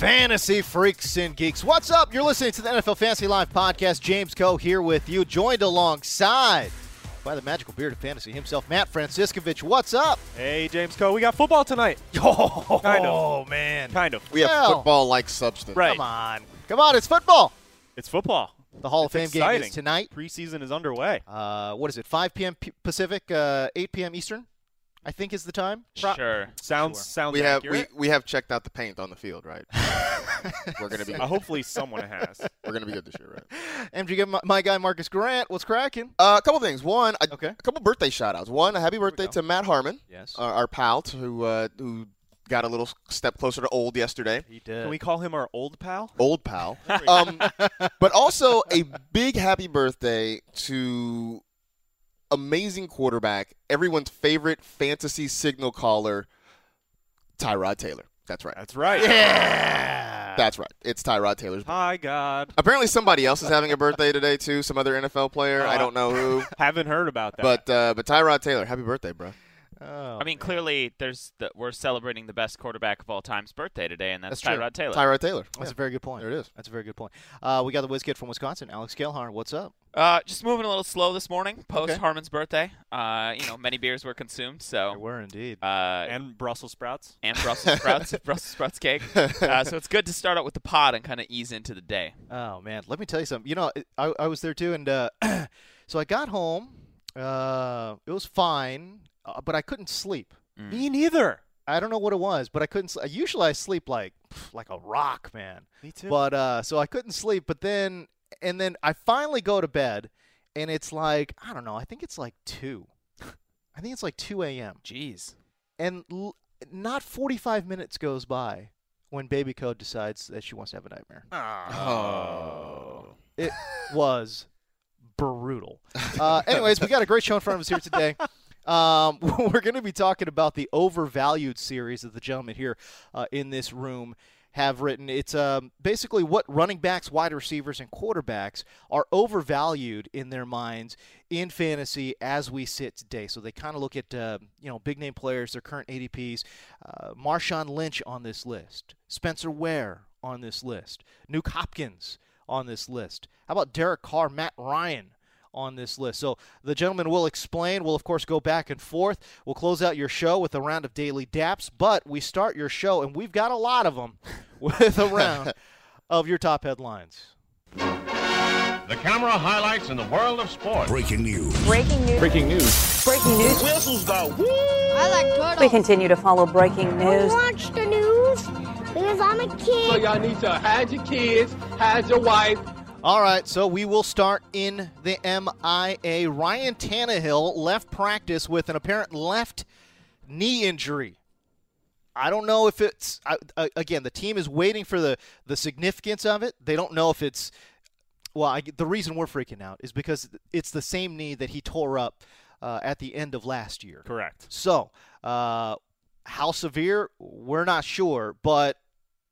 Fantasy freaks and geeks. What's up? You're listening to the NFL Fantasy Live podcast. James Koh here with you, joined alongside by the magical beard of fantasy himself, Matt Franciscovich. What's up? Hey, James Koh. We got football tonight. Oh, Kind of. man. Kind of. We have Well- football-like substance. Right. Come on. Come on, it's football. It's football. The Hall of It's Fame game is tonight. Preseason is underway. Uh, what is it, 5 p.m. P- Pacific, uh, 8 p.m. Eastern? I think is the time. Pro- Sure. Sounds Sure. sounds We have we, we have checked out the paint on the field, right? we're gonna be Uh, hopefully someone has. we're gonna be good this year, right? MG, my, my guy Marcus Grant. What's cracking? Uh, a couple things. One, a, Okay. a couple birthday shout outs. One, a happy birthday to Matt Harmon, Yes. our, our pal, t- who uh, who got a little step closer to old yesterday. he did. Can we call him our old pal? Old pal. um, but also a big happy birthday to amazing quarterback, everyone's favorite fantasy signal caller, Tyrod Taylor. That's right. That's right. yeah. That's right. It's Tyrod Taylor's Hi, God. Apparently, somebody else is having a birthday today too. Some other NFL player. I Uh, don't know who, Haven't heard about that. but uh, but Tyrod Taylor, happy birthday, bro. Oh, I mean, clearly, there's the, we're celebrating the best quarterback of all time's birthday today, and that's, That's true. Tyrod Taylor. Tyrod Taylor. That's Yeah. a very good point. There it is. That's a very good point. Uh, we got the whiz kid from Wisconsin, Alex Gelhar. What's up? Uh, just moving a little slow this morning, post Okay. Harmon's birthday. Uh, you know, many beers were consumed, so were indeed. uh, and Brussels sprouts. and Brussels sprouts, Brussels sprouts cake. Uh, so it's good to start out with the pod and kind of ease into the day. Oh man, let me tell you something. You know, I, I was there too, and uh, so I got home. Uh, it was fine, uh, but I couldn't sleep. Me neither. I don't know what it was, but I couldn't. Sl- usually, I sleep like like a rock, man. Me too. But uh, so I couldn't sleep. But then, and then I finally go to bed, and it's like I don't know. I think it's like two. I think it's like two a.m. Jeez. And l- not forty-five minutes goes by when Baby Code decides that she wants to have a nightmare. Oh. It was brutal. Uh, anyways, we got a great show in front of us here today. Um, we're going to be talking about the overvalued series of the gentlemen here uh, in this room have written. It's um, basically what running backs, wide receivers, and quarterbacks are overvalued in their minds in fantasy as we sit today. So they kind of look at uh, you know big name players, their current ADPs. Uh, Marshawn Lynch on this list, Spencer Ware on this list, Nuke Hopkins on this list. How about Derek Carr, Matt Ryan? On this list. So the gentleman will explain. We'll, of course, go back and forth. We'll close out your show with a round of daily daps, but we start your show, and we've got a lot of them, with a round of your top headlines. The camera highlights in the world of sports. Breaking news. Breaking news. Breaking news. Breaking news. Whistles go woo! I like turtles. We continue to follow breaking news. watch the news because I'm a kid. So y'all need to hide your kids, hide your wife. All right, so we will start in the MIA. Ryan Tannehill left practice with an apparent left knee injury. I don't know if it's I, I, again the team is waiting for the the significance of it. They don't know if it's well. I, the reason we're freaking out is because it's the same knee that he tore up uh, at the end of last year. Correct. So, uh, how severe? We're not sure, but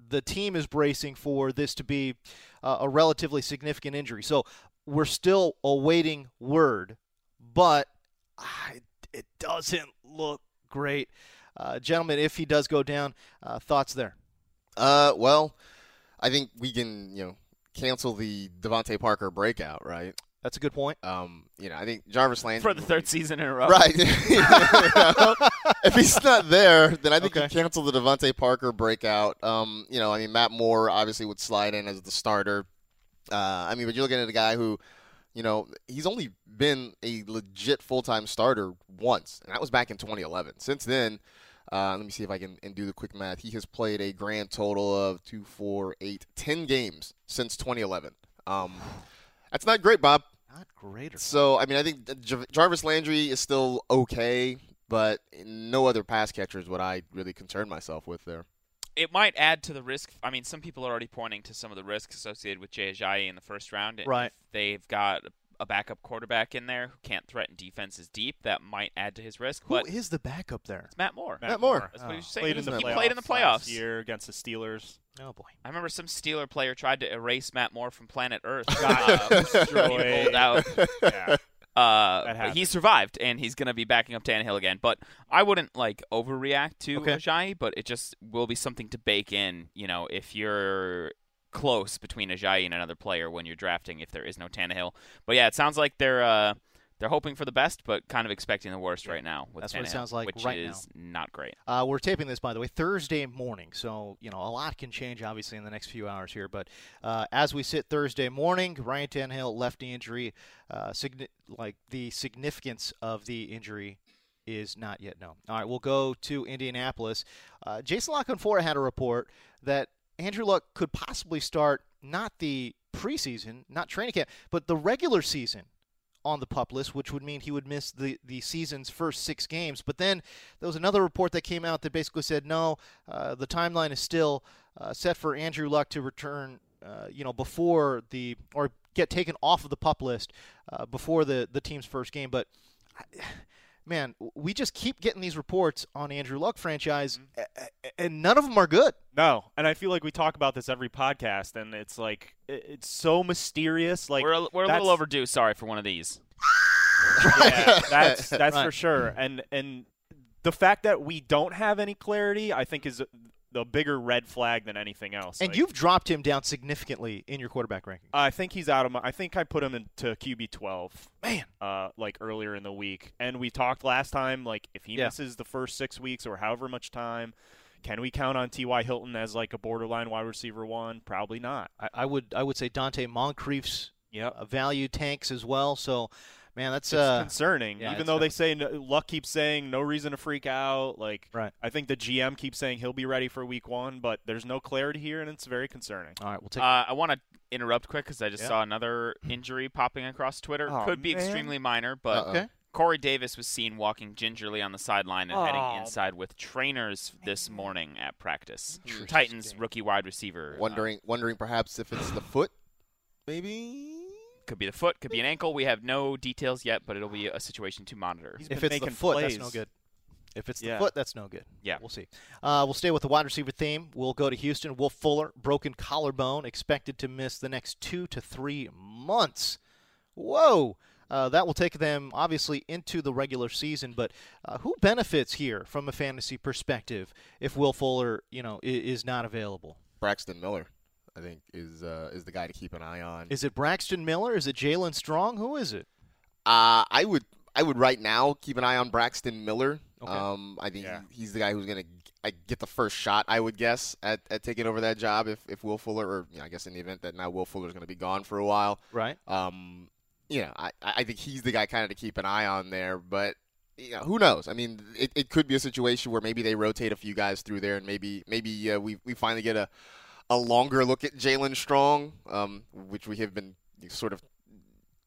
the team is bracing for this to be uh, a relatively significant injury. So, we're still awaiting word, but ah, it, doesn't look great. Uh, gentlemen, if he does go down, uh, thoughts there? Uh, well, I think we can, you know, cancel the DeVante Parker breakout, right? That's a good point. Um, you know, I think Jarvis Landry for the third season in a row. Right. You know, if he's not there, then I think Okay. you cancel the DeVante Parker breakout. Um, you know, I mean, Matt Moore obviously would slide in as the starter. Uh, I mean, but you're looking at a guy who, you know, he's only been a legit full time starter once, and that was back in 2011. Since then, uh, let me see if I can and do the quick math. He has played a grand total of two, four, eight, ten games since 2011. Um, that's not great, Bob. Not great. So I mean, I think Jar- Jarvis Landry is still okay, but no other pass catcher is what I really concern myself with there. It might add to the risk. I mean, some people are already pointing to some of the risks associated with Jay Ajayi in the first round. And Right. if they've got a backup quarterback in there who can't threaten defenses deep. That might add to his risk. Who but is the backup there? It's Matt Moore. Matt Moore. That's what he was Oh. saying. Played he in the he playoffs played in the last playoffs year against the Steelers. Oh boy. I remember some Steeler player tried to erase Matt Moore from planet Earth. Got uh, destroyed. he out. Yeah. Uh, That he survived, and he's going to be backing up Tannehill again. But I wouldn't like overreact to Okay. Ajayi, but it just will be something to bake in. You know, if you're close between Ajayi and another player when you're drafting, if there is no Tannehill. But yeah, it sounds like they're uh, they're hoping for the best, but kind of expecting the worst right now. With That's what it sounds like which right is not great. Uh, we're taping this, by the way, Thursday morning. So, you know, a lot can change, obviously, in the next few hours here. But uh, as we sit Thursday morning, Ryan Tannehill, left knee injury, uh, signi- like the significance of the injury is not yet known. All right, we'll go to Indianapolis. Uh, Jason La Canfora had a report that Andrew Luck could possibly start not the preseason, not training camp, but the regular season on the pup list, which would mean he would miss the, the season's first six games. But then there was another report that came out that basically said no, uh, the timeline is still uh, set for Andrew Luck to return, uh, you know, before the or get taken off of the pup list uh, before the the team's first game. But man, we just keep getting these reports on Andrew Luck franchise, mm-hmm. a- a- and none of them are good. No, and I feel like we talk about this every podcast, and it's like it's so mysterious. Like we're a, we're a little overdue. Sorry for one of these. yeah, that's that's for sure. And and the fact that we don't have any clarity, I think, is the bigger red flag than anything else. And Like, you've dropped him down significantly in your quarterback ranking. I think he's out of my. I think I put him into QB twelve. Man. uh, like earlier in the week, and we talked last time. Like if he Yeah. misses the first six weeks or however much time, can we count on T.Y. Hilton as like a borderline wide receiver one? Probably not. I, I would I would say Donte Moncrief's uh, value tanks as well. So, man, that's It's uh, concerning, yeah, even it's though they say no, Luck keeps saying no reason to freak out. Like, Right. I think the GM keeps saying he'll be ready for Week One, but there's no clarity here, and it's very concerning. all right. We'll take. Uh, I want to interrupt quick because I just Yeah. saw another injury popping across Twitter. Oh, Could be man. extremely minor, but okay. Corey Davis was seen walking gingerly on the sideline and Oh. heading inside with trainers this morning at practice. Titans rookie wide receiver. uh, Wondering, wondering perhaps if it's the foot, maybe. Could be the foot, could be an ankle. We have no details yet, but it'll be a situation to monitor. He's if it's the foot, plays. that's no good. If it's the Yeah. foot, that's no good. Yeah. We'll see. Uh, we'll stay with the wide receiver theme. We'll go to Houston. Will Fuller, broken collarbone, expected to miss the next two to three months. Whoa. Uh, that will take them obviously into the regular season, but uh, who benefits here from a fantasy perspective if Will Fuller, you know, i- is not available? Braxton Miller, I think, is uh, is the guy to keep an eye on. Is it Braxton Miller? Is it Jaelen Strong? Who is it? Uh, I would I would right now keep an eye on Braxton Miller. Okay. Um, I think Yeah. he's the guy who's going to get the first shot. I would guess at, at taking over that job if, if Will Fuller, or you know, I guess in the event that now Will Fuller's going to be gone for a while. Right. Um, you know, I, I think he's the guy kind of to keep an eye on there, but. You know, who knows? I mean, it, it could be a situation where maybe they rotate a few guys through there, and maybe maybe uh, we we finally get a a longer look at Jaelen Strong, um, which we have been sort of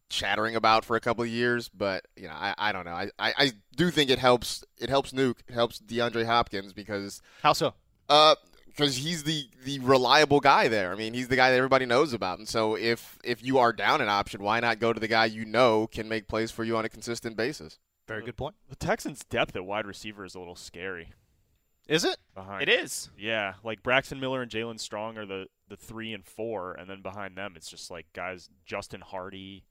chattering about for a couple of years. But you know, I, I don't know. I, I, I do think it helps. It helps Nuke. It helps DeAndre Hopkins because How so? uh because he's the the reliable guy there. I mean, he's the guy that everybody knows about. And so if if you are down an option, why not go to the guy you know can make plays for you on a consistent basis? Very good point. The Texans' depth at wide receiver is a little scary. Is it? Behind It is. Yeah, like Braxton Miller and Jaelen Strong are the, the three and four, and then behind them it's just like guys Justin Hardy,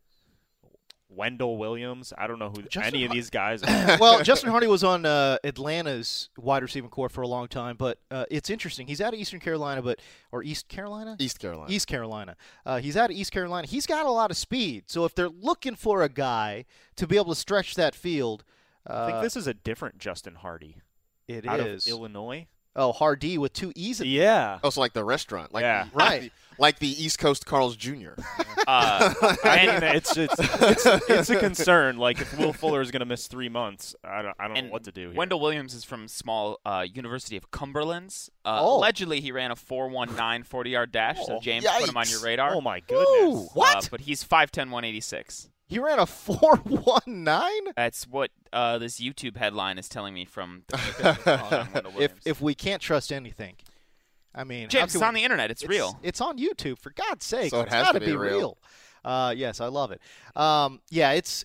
Wendall Williams. I don't know who Justin any of these guys are. well, Justin Hardy was on uh, Atlanta's wide receiving core for a long time, but uh, it's interesting. He's out of Eastern Carolina, but or East Carolina, East Carolina. East Carolina. Uh, he's out of East Carolina. He's got a lot of speed. So if they're looking for a guy to be able to stretch that field, uh, I think this is a different Justin Hardy. It out is. of Illinois. oh, Hardy with two E's. at- Yeah. Also, like the restaurant, like Yeah. the, Right. like the, like the East Coast Carl's Jr. Uh, I and- mean, it's, it's it's it's a concern. Like if Will Fuller is going to miss three months, I don't I don't and know what to do. Here. Wendall Williams is from small uh, University of Cumberland's. Uh, Oh. Allegedly, he ran a 4.19 40-yard dash. so Oh, James put him on your radar. Oh my goodness! Uh, but he's 5'10", 186. He ran a four one nine. That's what uh, this YouTube headline is telling me from the If if we can't trust anything, I mean, James, can it's on we- the internet. It's, real. It's on YouTube for God's sake. So it it's has got to be real. Uh, yes, I love it. Um, yeah, it's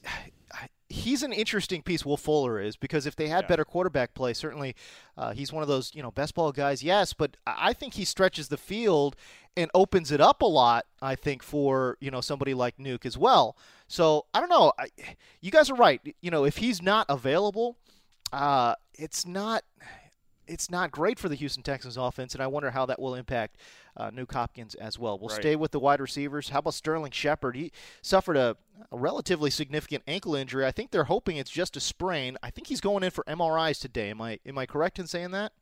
he's an interesting piece. Will Fuller is because if they had Yeah. better quarterback play, certainly uh, he's one of those you know best ball guys. Yes, but I think he stretches the field and opens it up a lot. I think for you know somebody like Nuke as well. So I don't know. I, you guys are right. You know if he's not available, uh, it's not it's not great for the Houston Texans offense, and I wonder how that will impact uh, Nuke Hopkins as well. We'll Right. stay with the wide receivers. How about Sterling Shepard? He suffered a, a relatively significant ankle injury. I think they're hoping it's just a sprain. I think he's going in for MRIs today. Am I am I correct in saying that?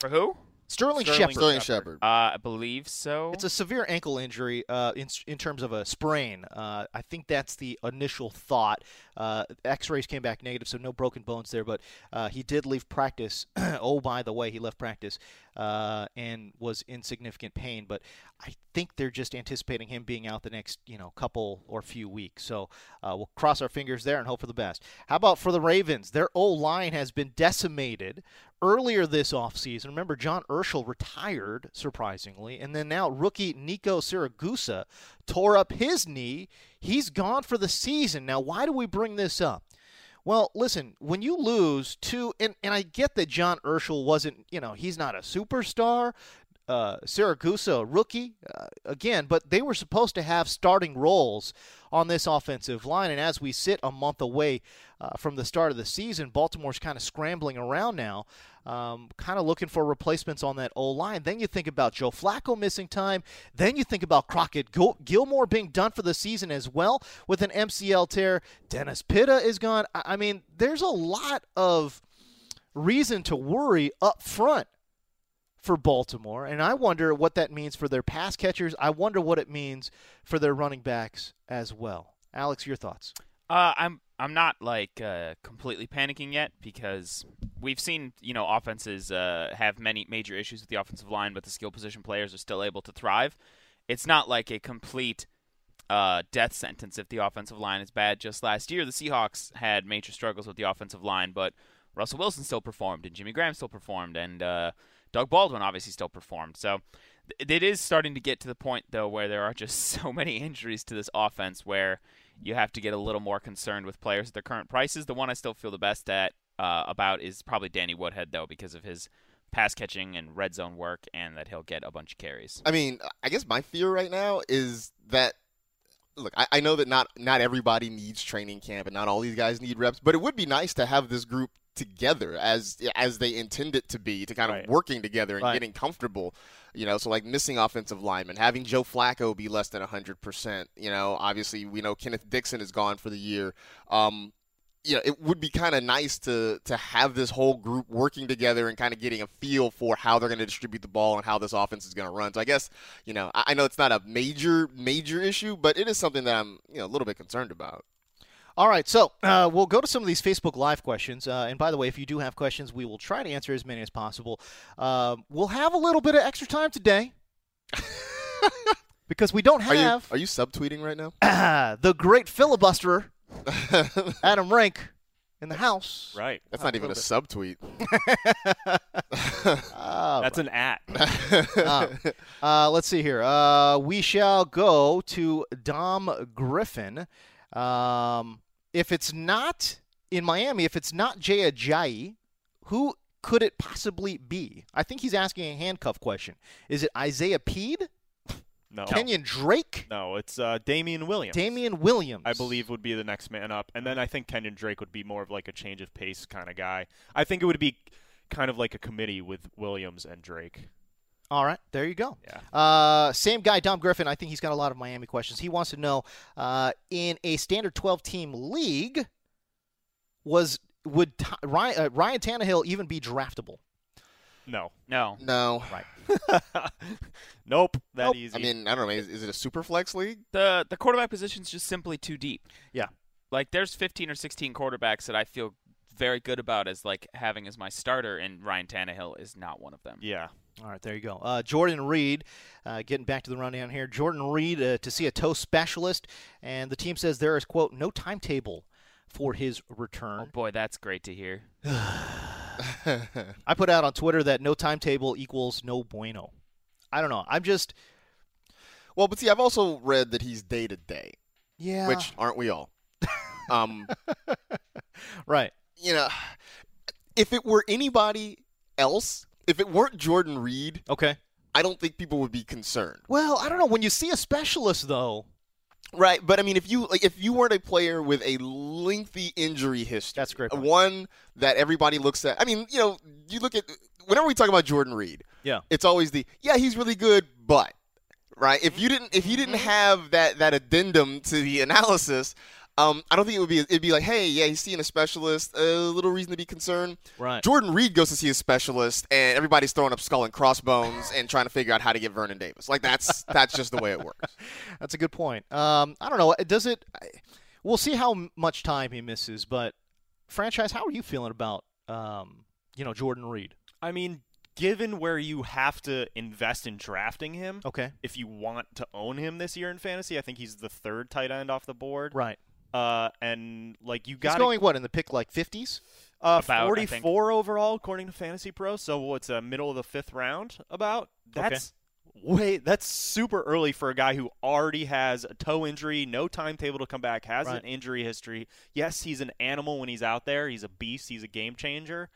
For who? Sterling, Sterling Shepard. Sterling Shepard. Uh, I believe so. It's a severe ankle injury uh, in, in terms of a sprain. Uh, I think that's the initial thought. Uh, X-rays came back negative, so no broken bones there. But uh, he did leave practice. oh, by the way, he left practice uh, and was in significant pain. But I think they're just anticipating him being out the next, you know, couple or few weeks. So uh, we'll cross our fingers there and hope for the best. How about for the Ravens? Their O line has been decimated earlier this offseason. Remember, John Urschel retired, surprisingly, and then now rookie Nico Siragusa tore up his knee. He's gone for the season. Now, why do we bring this up? Well, listen, when you lose two, and, and I get that John Urschel wasn't, you know, he's not a superstar. Uh, Siragusa, rookie, uh, again, but they were supposed to have starting roles on this offensive line. And as we sit a month away uh, from the start of the season, Baltimore's kind of scrambling around now, um, kind of looking for replacements on that O line. Then you think about Joe Flacco missing time. Then you think about Crockett Gil- Gilmore being done for the season as well with an MCL tear. Dennis Pitta is gone. I, I mean, there's a lot of reason to worry up front for Baltimore, and I wonder what that means for their pass catchers. I wonder what it means for their running backs as well. Alex, your thoughts? Uh, I'm I'm not like uh, completely panicking yet because we've seen you know offenses uh, have many major issues with the offensive line, but the skill position players are still able to thrive. It's not like a complete uh, death sentence if the offensive line is bad. Just last year, the Seahawks had major struggles with the offensive line, but Russell Wilson still performed, and Jimmy Graham still performed, and uh, Doug Baldwin obviously still performed. So th- it is starting to get to the point though where there are just so many injuries to this offense where you have to get a little more concerned with players at their current prices. The one I still feel the best at uh, about is probably Danny Woodhead though because of his pass catching and red zone work and that he'll get a bunch of carries. I mean, I guess my fear right now is that look, I, I know that not not everybody needs training camp and not all these guys need reps, but it would be nice to have this group together as as they intend it to be, to kind of Right. working together and Right. getting comfortable. You know, so like missing offensive linemen, having Joe Flacco be less than hundred percent. You know, obviously we know Kenneth Dixon is gone for the year. Um, you know, it would be kind of nice to to have this whole group working together and kind of getting a feel for how they're going to distribute the ball and how this offense is going to run. So I guess you know, I, I know it's not a major major issue, but it is something that I'm you know a little bit concerned about. All right, so uh, we'll go to some of these Facebook Live questions. Uh, and by the way, if you do have questions, we will try to answer as many as possible. Um, we'll have a little bit of extra time today because we don't Are you have are you subtweeting right now? the great filibusterer, Adam Rank, in the house. Right. That's not even a little subtweet. Ah, That's an at. Ah. Uh, let's see here. Uh, we shall go to Dom Griffin. Um, if it's not in Miami, if it's not Jay Ajayi, who could it possibly be? I think he's asking a handcuff question. Is it Isaiah Pead? No. Kenyon Drake? No, it's uh, Damien Williams. Damien Williams. I believe would be the next man up, and then I think Kenyon Drake would be more of like a change of pace kind of guy. I think it would be kind of like a committee with Williams and Drake. All right, there you go. Yeah. Uh, same guy, Dom Griffin. I think he's got a lot of Miami questions. He wants to know uh, in a standard 12 team league, was would t- Ryan, uh, Ryan Tannehill even be draftable? No. No. No. Right. nope. That Nope. easy. I mean, I don't know. Is, is it a super flex league? The the quarterback position's just simply too deep. Yeah. Like there's 15 or 16 quarterbacks that I feel very good about as like having as my starter, and Ryan Tannehill is not one of them. yeah. All right, there you go. Uh, Jordan Reed, uh, getting back to the rundown here. Jordan Reed uh, to see a toe specialist, and the team says there is quote no timetable for his return. Oh boy, that's great to hear. I put out on Twitter that no timetable equals no bueno. I don't know. I'm just Well, but see, I've also read that he's day to day, yeah. which aren't we all? um, right. you know, if it were anybody else, if it weren't Jordan Reed, Okay. I don't think people would be concerned. Well, I don't know. When you see a specialist, though, Right, but I mean, if you like, if you weren't a player with a lengthy injury history, That's great point. one that everybody looks at. I mean, you know, you look at whenever we talk about Jordan Reed, Yeah. it's always the yeah, he's really good, but right. If you didn't, if you didn't Mm-hmm. have that that addendum to the analysis, um, I don't think it would be. It'd be like, hey, yeah, he's seeing a specialist, a little reason to be concerned. Right. Jordan Reed goes to see a specialist, and everybody's throwing up skull and crossbones and trying to figure out how to get Vernon Davis. Like that's that's just the way it works. That's a good point. Um, I don't know. Does it? I- We'll see how much time he misses. But franchise, how are you feeling about um, you know Jordan Reed? I mean, given where you have to invest in drafting him, Okay. if you want to own him this year in fantasy, I think he's the third tight end off the board. Right. Uh, and like you He's got going what in the pick like fifties? uh, About, 44 overall according to Fantasy Pro. So what's a middle of the fifth round about? That's way that's super early for a guy who already has a toe injury, no timetable to come back, has Right. an injury history. Yes, he's an animal when he's out there. He's a beast. He's a game changer.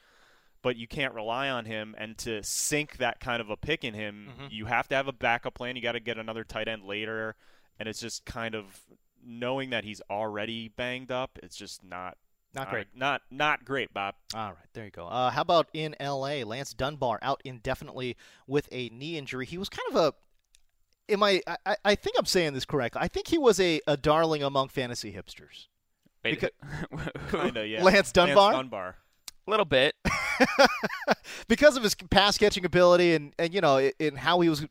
But you can't rely on him, and to sink that kind of a pick in him, Mhm. you have to have a backup plan. You got to get another tight end later, and it's just kind of knowing that he's already banged up. It's just not Not great. Not not great, Bob. All right, there you go. Uh, how about in L.A.? Lance Dunbar out indefinitely with a knee injury. He was kind of a. Am I? I, I think I'm saying this correctly. I think he was a, a darling among fantasy hipsters. Wait, Kinda, yeah. Lance Dunbar? Dunbar. A little bit. because of his pass catching ability and, and you know in how he was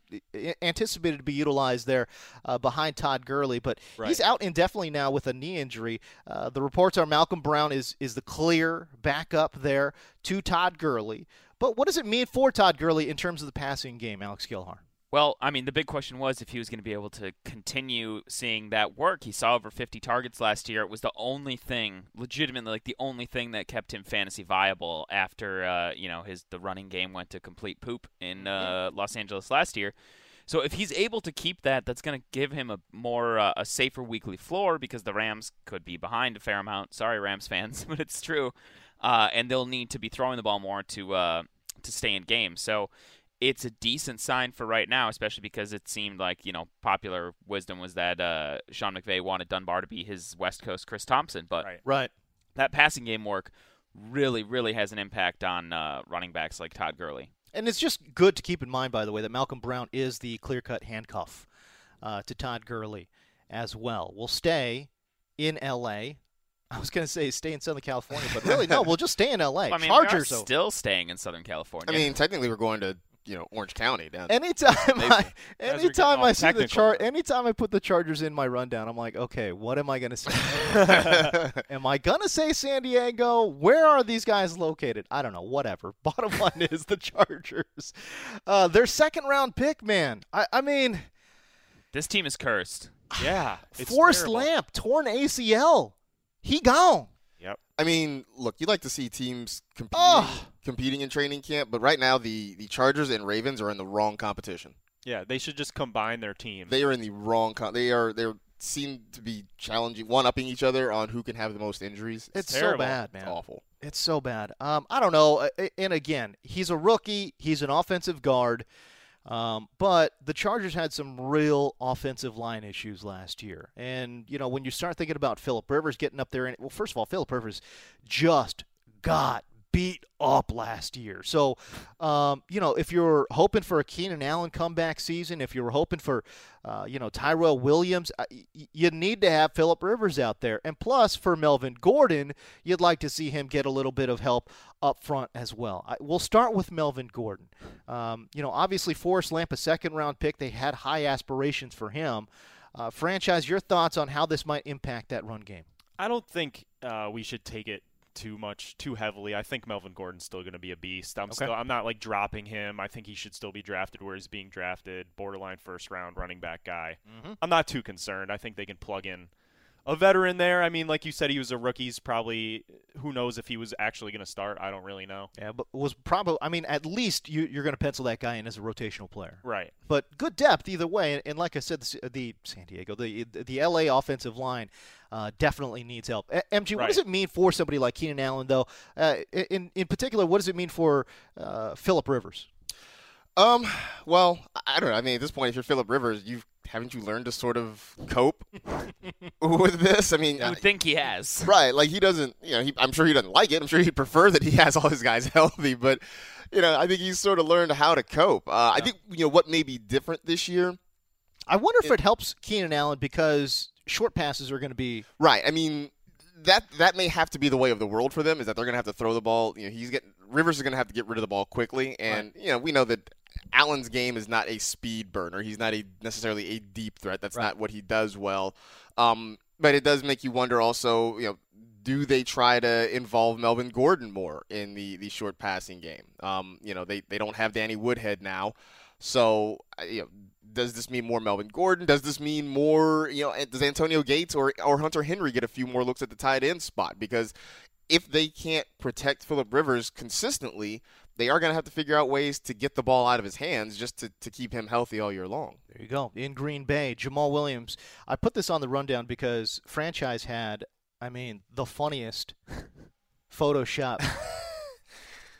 anticipated to be utilized there uh, behind Todd Gurley, but he's out indefinitely now with a knee injury. Uh, the reports are Malcolm Brown is is the clear backup there to Todd Gurley. But what does it mean for Todd Gurley in terms of the passing game, Alex Gelhar? Well, I mean, the big question was if he was going to be able to continue seeing that work. He saw over 50 targets last year. It was the only thing, legitimately, like the only thing that kept him fantasy viable after, uh, you know, his the running game went to complete poop in uh, Los Angeles last year. So if he's able to keep that, that's going to give him a more uh, a safer weekly floor because the Rams could be behind a fair amount. Sorry, Rams fans, but it's true, uh, and they'll need to be throwing the ball more to uh, to stay in games. So it's a decent sign for right now, especially because it seemed like you know popular wisdom was that uh, Sean McVay wanted Dunbar to be his West Coast Chris Thompson, but Right. Right. that passing game work really, really has an impact on uh, running backs like Todd Gurley. And it's just good to keep in mind, by the way, that Malcolm Brown is the clear cut handcuff uh, to Todd Gurley as well. We'll stay in L.A. I was going to say stay in Southern California, but really, no, we'll just stay in L.A. I mean, Chargers, are still staying in Southern California. I mean, technically, we're going to you know Orange County down. Anytime I, anytime I off see the chart, anytime I put the Chargers in my rundown, I'm like, okay, what am I going to say? am I going to say San Diego? Where are these guys located? I don't know. Whatever. Bottom line is the Chargers. Uh, their second round pick, man. I, I mean, this team is cursed. Yeah. it's Forrest terrible. Lamp torn ACL. He gone. Yep. I mean, look, you like to see teams compete. Ugh. Competing in training camp, but right now the the Chargers and Ravens are in the wrong competition. Yeah, they should just combine their team. They are in the wrong. Com- they are they seem to be challenging, one upping each other on who can have the most injuries. It's so terrible. bad, It's awful. It's so bad. Um, I don't know. Uh, And again, he's a rookie. He's an offensive guard. Um, but the Chargers had some real offensive line issues last year. And, you know, when you start thinking about Philip Rivers getting up there, and well, first of all, Philip Rivers just got beat up last year. So, um, you know, if you're hoping for a Keenan Allen comeback season, if you're hoping for, uh, you know, Tyrell Williams, uh, you need to have Philip Rivers out there. And plus, for Melvin Gordon, you'd like to see him get a little bit of help up front as well. I, we'll start with Melvin Gordon. Um, you know, obviously, Forrest Lamp, a second round pick, they had high aspirations for him. Uh, franchise, your thoughts on how this might impact that run game? I don't think uh, we should take it too much too heavily. I think Melvin Gordon's still going to be a beast. I'm Okay. still I'm not like dropping him. I think he should still be drafted where he's being drafted, borderline first round running back guy. Mhm. I'm not too concerned. I think they can plug in a veteran there. I mean, like you said, he was a rookie. He's probably who knows if he was actually going to start. I don't really know. Yeah, but was probably. I mean, at least you, you're going to pencil that guy in as a rotational player. Right. But good depth either way, and, and like I said, the, the San Diego, the the LA offensive line uh, definitely needs help. A- MG, what Right. does it mean for somebody like Keenan Allen, though? Uh, in in particular, what does it mean for uh, Philip Rivers? Um, well, I- I don't know. I mean, at this point, if you're Philip Rivers, you haven't you learned to sort of cope with this? I mean, You would think he has. right? Like he doesn't. You know, he, I'm sure he doesn't like it. I'm sure he'd prefer that he has all his guys healthy. But you know, I think he's sort of learned how to cope. Uh, I think you know what may be different this year. I wonder if it helps Keenan Allen because short passes are going to be Right. I mean, that that may have to be the way of the world for them. Is that they're going to have to throw the ball. You know, he's getting Rivers is going to have to get rid of the ball quickly, and you know we know that Allen's game is not a speed burner. He's not a necessarily a deep threat. That's not what he does well. Um, but it does make you wonder. Also, you know. Do they try to involve Melvin Gordon more in the, the short passing game? Um, you know, they, they don't have Danny Woodhead now. So, you know, does this mean more Melvin Gordon? Does this mean more, you know, does Antonio Gates or, or Hunter Henry get a few more looks at the tight end spot? Because if they can't protect Philip Rivers consistently, they are going to have to figure out ways to get the ball out of his hands just to, to keep him healthy all year long. There you go. In Green Bay, Jamaal Williams. I put this on the rundown because franchise had, I mean, the funniest Photoshop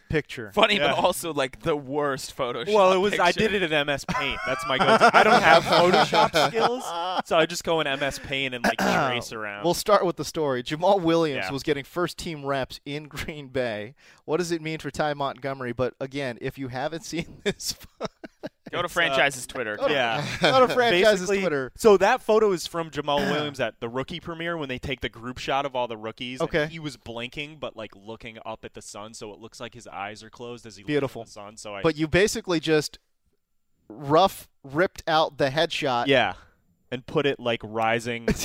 picture. Funny, Yeah. but also like the worst Photoshop. Well, it was. I did it in MS Paint. That's my go-to. I don't have Photoshop skills, so I just go in MS Paint and like trace around. We'll start with the story. Jamaal Williams Yeah. was getting first team reps in Green Bay. What does it mean for Ty Montgomery? But again, if you haven't seen this, Go to It's, uh, franchise's Twitter. yeah. go to franchise's Basically, Twitter. So that photo is from Jamaal Williams at the rookie premiere when they take the group shot of all the rookies. and Okay. he was blinking, but like looking up at the sun, so it looks like his eyes are closed as he Beautiful. looks at the sun. So I, But you basically just rough ripped out the headshot. yeah, and put it like rising.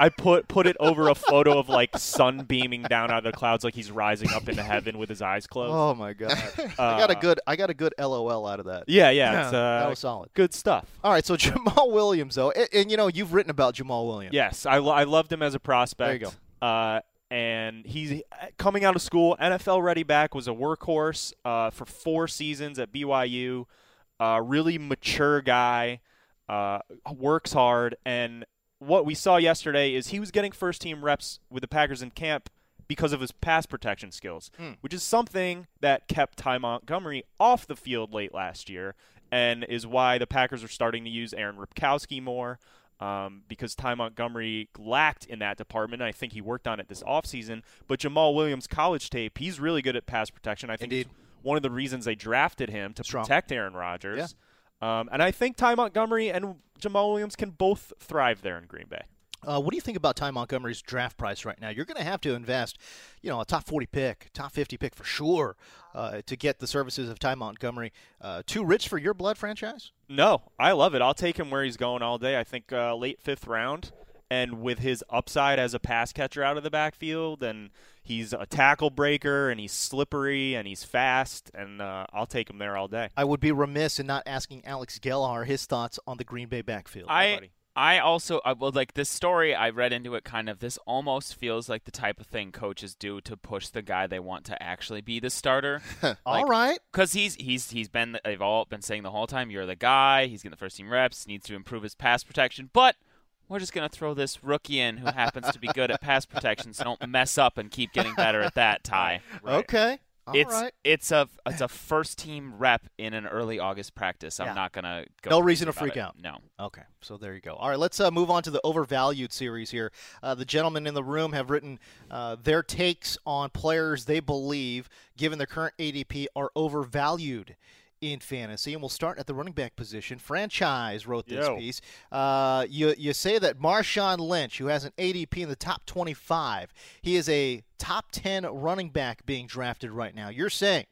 I put put it over a photo of like sun beaming down out of the clouds, like he's rising up into heaven with his eyes closed. Oh my god! I got a Uh, good I got a good LOL out of that. Yeah, yeah, it's, that uh, was solid. good stuff. All right, so Jamaal Williams though, and, and you know you've written about Jamaal Williams. Yes, I, lo- I loved him as a prospect. There you go. Uh, and he's coming out of school, NFL ready back, was a workhorse uh, for four seasons at BYU. Uh, really mature guy, uh, works hard, and what we saw yesterday is he was getting first team reps with the Packers in camp because of his pass protection skills, Hmm. which is something that kept Ty Montgomery off the field late last year, and is why the Packers are starting to use Aaron Ripkowski more. Um, because Ty Montgomery lacked in that department. I think he worked on it this offseason. But Jamaal Williams' college tape, he's really good at pass protection. I think one of the reasons they drafted him to Strong. protect Aaron Rodgers. Um, and I think Ty Montgomery and Jamaal Williams can both thrive there in Green Bay. Uh, what do you think about Ty Montgomery's draft price right now? You're going to have to invest, you know, a top 40 pick, top 50 pick for sure, uh, to get the services of Ty Montgomery. Uh, too rich for your blood franchise? No, I love it. I'll take him where he's going all day. I think uh, late fifth round, and with his upside as a pass catcher out of the backfield, and he's a tackle breaker, and he's slippery, and he's fast, and uh, I'll take him there all day. I would be remiss in not asking Alex Gelhar his thoughts on the Green Bay backfield. I I also I well like this story I read into it kind of this almost feels like the type of thing coaches do to push the guy they want to actually be the starter. All right. Because he's he's he's been they've all been saying the whole time you're the guy. He's getting the first team reps. Needs to improve his pass protection, but. We're just gonna throw this rookie in who happens to be good at pass protection, so don't mess up and keep getting better at that. Ty. Okay. All it's right. it's a it's a first team rep in an early August practice. I'm Yeah. not gonna go No reason to freak it. out. No. Okay, so there you go. All right, let's uh, move on to the overvalued series here. Uh, the gentlemen in the room have written uh, their takes on players they believe, given their current ADP, are overvalued in fantasy. And we'll start at the running back position. Franchise wrote this Yo. piece. Uh, you you say that Marshawn Lynch, who has an ADP in the top 25, he is a top 10 running back being drafted right now. You're saying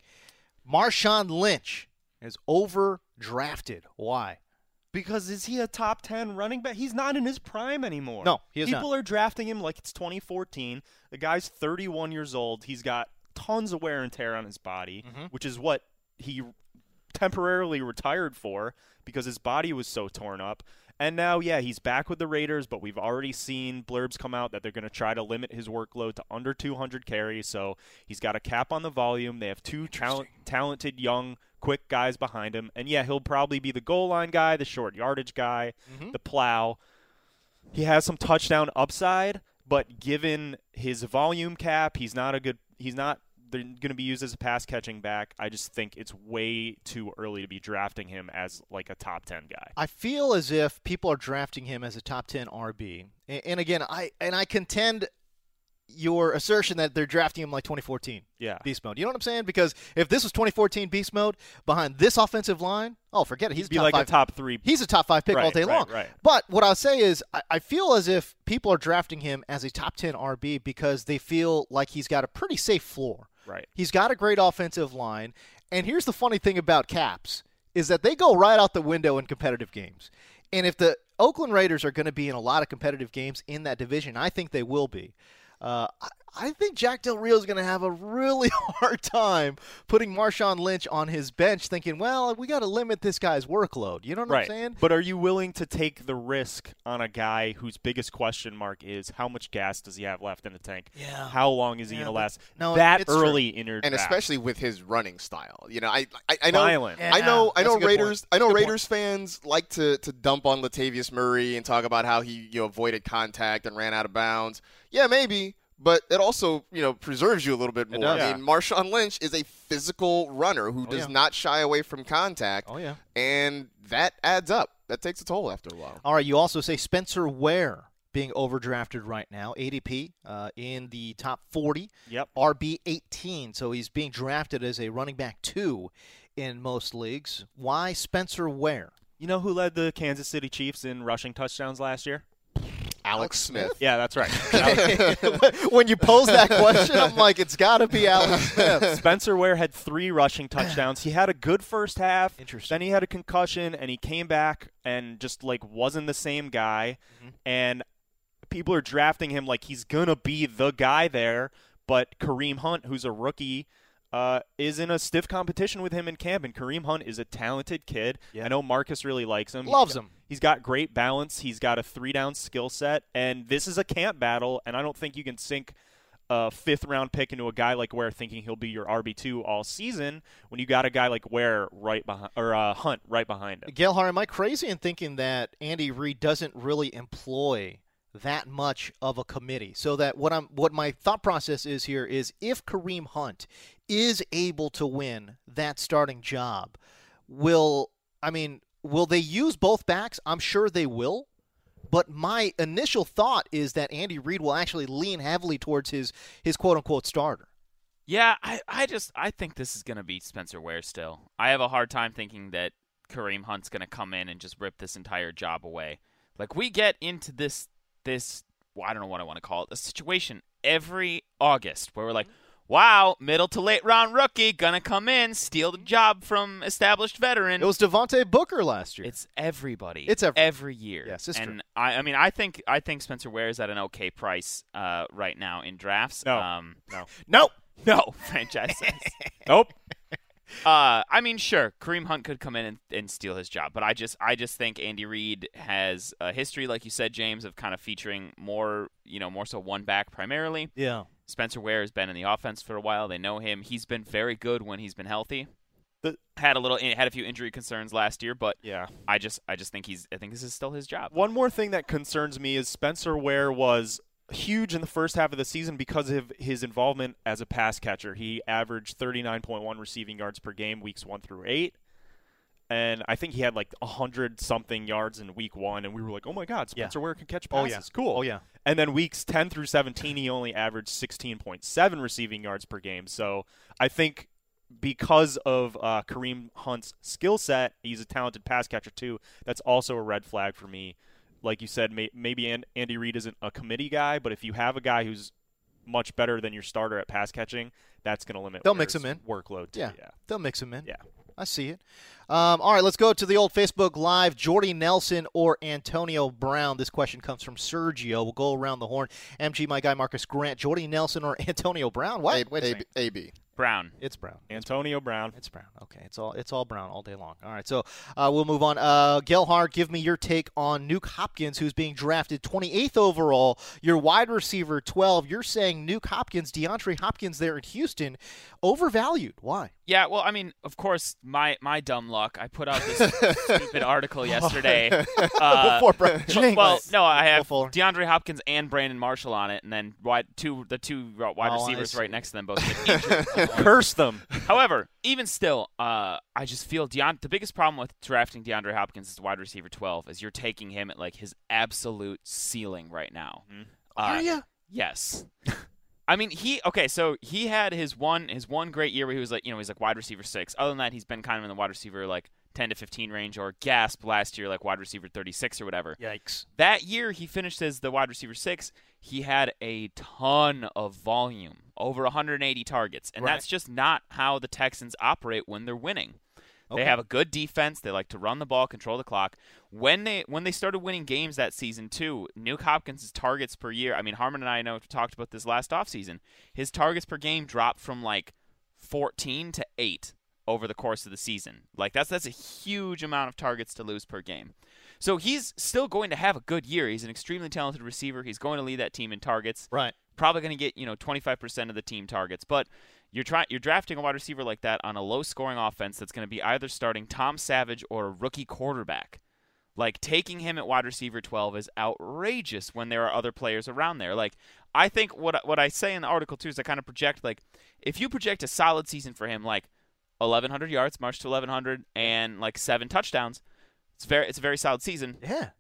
Marshawn Lynch is overdrafted. Why? Because is he a top 10 running back? He's not in his prime anymore. No, he is People are drafting him like it's 2014. The guy's 31 years old. He's got tons of wear and tear on his body, Mm-hmm. which is what he temporarily retired for because his body was so torn up. And now, yeah, he's back with the Raiders, but we've already seen blurbs come out that they're going to try to limit his workload to under 200 carries. So he's got a cap on the volume. They have two talent, talented, young, quick guys behind him. And yeah, he'll probably be the goal line guy, the short yardage guy, mm-hmm. the plow. He has some touchdown upside, but given his volume cap, he's not a good. He's not they're going to be used as a pass catching back. I just think it's way too early to be drafting him as like a top 10 guy. I feel as if people are drafting him as a top 10 RB. And, again, I and I contend your assertion that they're drafting him like 2014 Yeah. beast mode. You know what I'm saying? Because if this was 2014 beast mode behind this offensive line, oh, forget it. He's He'd be like five. a top 3 He's a top five pick all day right, long. right. But what I'll say is, I, I feel as if people are drafting him as a top 10 RB because they feel like he's got a pretty safe floor. Right. He's got a great offensive line. And here's the funny thing about caps is that they go right out the window in competitive games. And if the Oakland Raiders are going to be in a lot of competitive games in that division, I think they will be. Uh, I, I think Jack Del Rio is going to have a really hard time putting Marshawn Lynch on his bench, thinking, "Well, we got to limit this guy's workload." You know what Right. I'm saying? But are you willing to take the risk on a guy whose biggest question mark is how much gas does he have left in the tank? Yeah. How long is he Yeah, going to last no, that it's true. early in your and draft? especially with his running style. You know, I I, I know Violent. I know I Yeah, that's know Raiders point. I know good Raiders fans like to to dump on Latavius Murray and talk about how he you know avoided contact and ran out of bounds. Yeah, maybe. But it also, you know, preserves you a little bit more. does. I mean, Marshawn Lynch is a physical runner who Oh, does yeah. not shy away from contact, Oh yeah. and that adds up. That takes a toll after a while. All right. You also say Spencer Ware being overdrafted right now, ADP uh, in the top 40. Yep. RB 18, so he's being drafted as a running back two in most leagues. Why Spencer Ware? You know who led the Kansas City Chiefs in rushing touchdowns last year? Alex Smith. Yeah, that's right. when you pose that question, I'm like, it's got to be Alex Smith. Spencer Ware had three rushing touchdowns. He had a good first half. Interesting. Then he had a concussion, and he came back and just like wasn't the same guy. Mm-hmm. And people are drafting him like he's gonna be the guy there. But Kareem Hunt, who's a rookie, uh, is in a stiff competition with him in camp. And Kareem Hunt is a talented kid. Yeah. I know Marcus really likes him. Loves He's- him. He's got great balance. He's got a three down skill set, and this is a camp battle. And I don't think you can sink a fifth round pick into a guy like Ware thinking he'll be your RB two all season when you got a guy like Ware right behind or uh, Hunt right behind him. Gelhar, am I crazy in thinking that Andy Reid doesn't really employ that much of a committee? So that what I'm what my thought process is here is if Kareem Hunt is able to win that starting job, will I mean will they use both backs? I'm sure they will. But my initial thought is that Andy Reid will actually lean heavily towards his his quote unquote starter. Yeah, I, I just I think this is gonna be Spencer Ware still. I have a hard time thinking that Kareem Hunt's gonna come in and just rip this entire job away. Like we get into this this well, I don't know what I want to call it, a situation every August where we're like, Wow, middle to late round rookie gonna come in, steal the job from established veteran. It was Devontae Booker last year. It's everybody. It's every- every year. Yes, it's and true. I, I mean, I think I think Spencer Ware is at an okay price uh, right now in drafts. No. um, No. nope. no franchise. Nope. Uh, I mean, sure, Kareem Hunt could come in and, and steal his job, but I just, I just think Andy Reid has a history, like you said, James, of kind of featuring more, you know, more so one back primarily. Yeah. Spencer Ware has been in the offense for a while. They know him. He's been very good when he's been healthy. The- had a little, had a few injury concerns last year, but Yeah. I just, I just think he's, I think this is still his job. One more thing that concerns me is Spencer Ware was huge in the first half of the season because of his involvement as a pass catcher. He averaged 39.1 receiving yards per game weeks 1 through 8. And I think he had like 100 something yards in week 1 and we were like, "Oh my god, Spencer Yeah. Ware can catch oh, passes." Oh, passes." yeah. Cool. Oh, yeah. And then weeks 10 through 17 he only averaged 16.7 receiving yards per game. So, I think because of uh, Kareem Hunt's skill set, he's a talented pass catcher too. That's also a red flag for me. Like you said, may- maybe An- Andy Reid isn't a committee guy, but if you have a guy who's much better than your starter at pass catching, that's going to limit. They'll mix him in. workload. Too. Yeah. yeah. They'll mix him in. Yeah. I see it. Um, all right, let's go to the old Facebook Live. Jordy Nelson or Antonio Brown? This question comes from Sergio. We'll go around the horn. MG, my guy Marcus Grant. Jordy Nelson or Antonio Brown? What? A- Wait a A- AB. Brown. It's Brown. Antonio Brown. It's Brown. Okay, it's all it's all Brown all day long. All right, so uh, we'll move on. Uh, Gelhar, give me your take on Nuke Hopkins, who's being drafted 28th overall. Your wide receiver 12. You're saying Nuke Hopkins, DeAndre Hopkins, there in Houston, overvalued. Why? Yeah, well, I mean, of course, my my dumb luck. I put out this stupid article yesterday. Uh, Before well, well, no, I have Before. DeAndre Hopkins and Brandon Marshall on it, and then wide two the two wide Oh, receivers right next to them, both get injured. Curse them. However, even still, uh, I just feel Deon- the biggest problem with drafting DeAndre Hopkins as wide receiver 12 is you're taking him at like his absolute ceiling right now. Uh, Are ya? Yes. I mean, he okay. So he had his one his one great year where he was like, you know, he's like wide receiver six. Other than that, he's been kind of in the wide receiver like ten to fifteen range, or gasp last year like wide receiver thirty six or whatever. Yikes. That year, he finished as the wide receiver six. He had a ton of volume, over 180 targets, and Right. that's just not how the Texans operate when they're winning. Okay. They have a good defense. They like to run the ball, control the clock. When they when they started winning games that season too, Nuke Hopkins' targets per year. I mean, Harmon and I know talked about this last offseason. His targets per game dropped from like 14 to 8 over the course of the season. Like that's that's a huge amount of targets to lose per game. So he's still going to have a good year. He's an extremely talented receiver. He's going to lead that team in targets. Right. Probably going to get, you know, 25% of the team targets. But you're trying you're drafting a wide receiver like that on a low scoring offense that's going to be either starting Tom Savage or a rookie quarterback. Like taking him at wide receiver 12 is outrageous when there are other players around there. Like I think what what I say in the article too is I kind of project like if you project a solid season for him like 1100 yards, march to 1100 and like 7 touchdowns, it's very it's a very solid season. Yeah.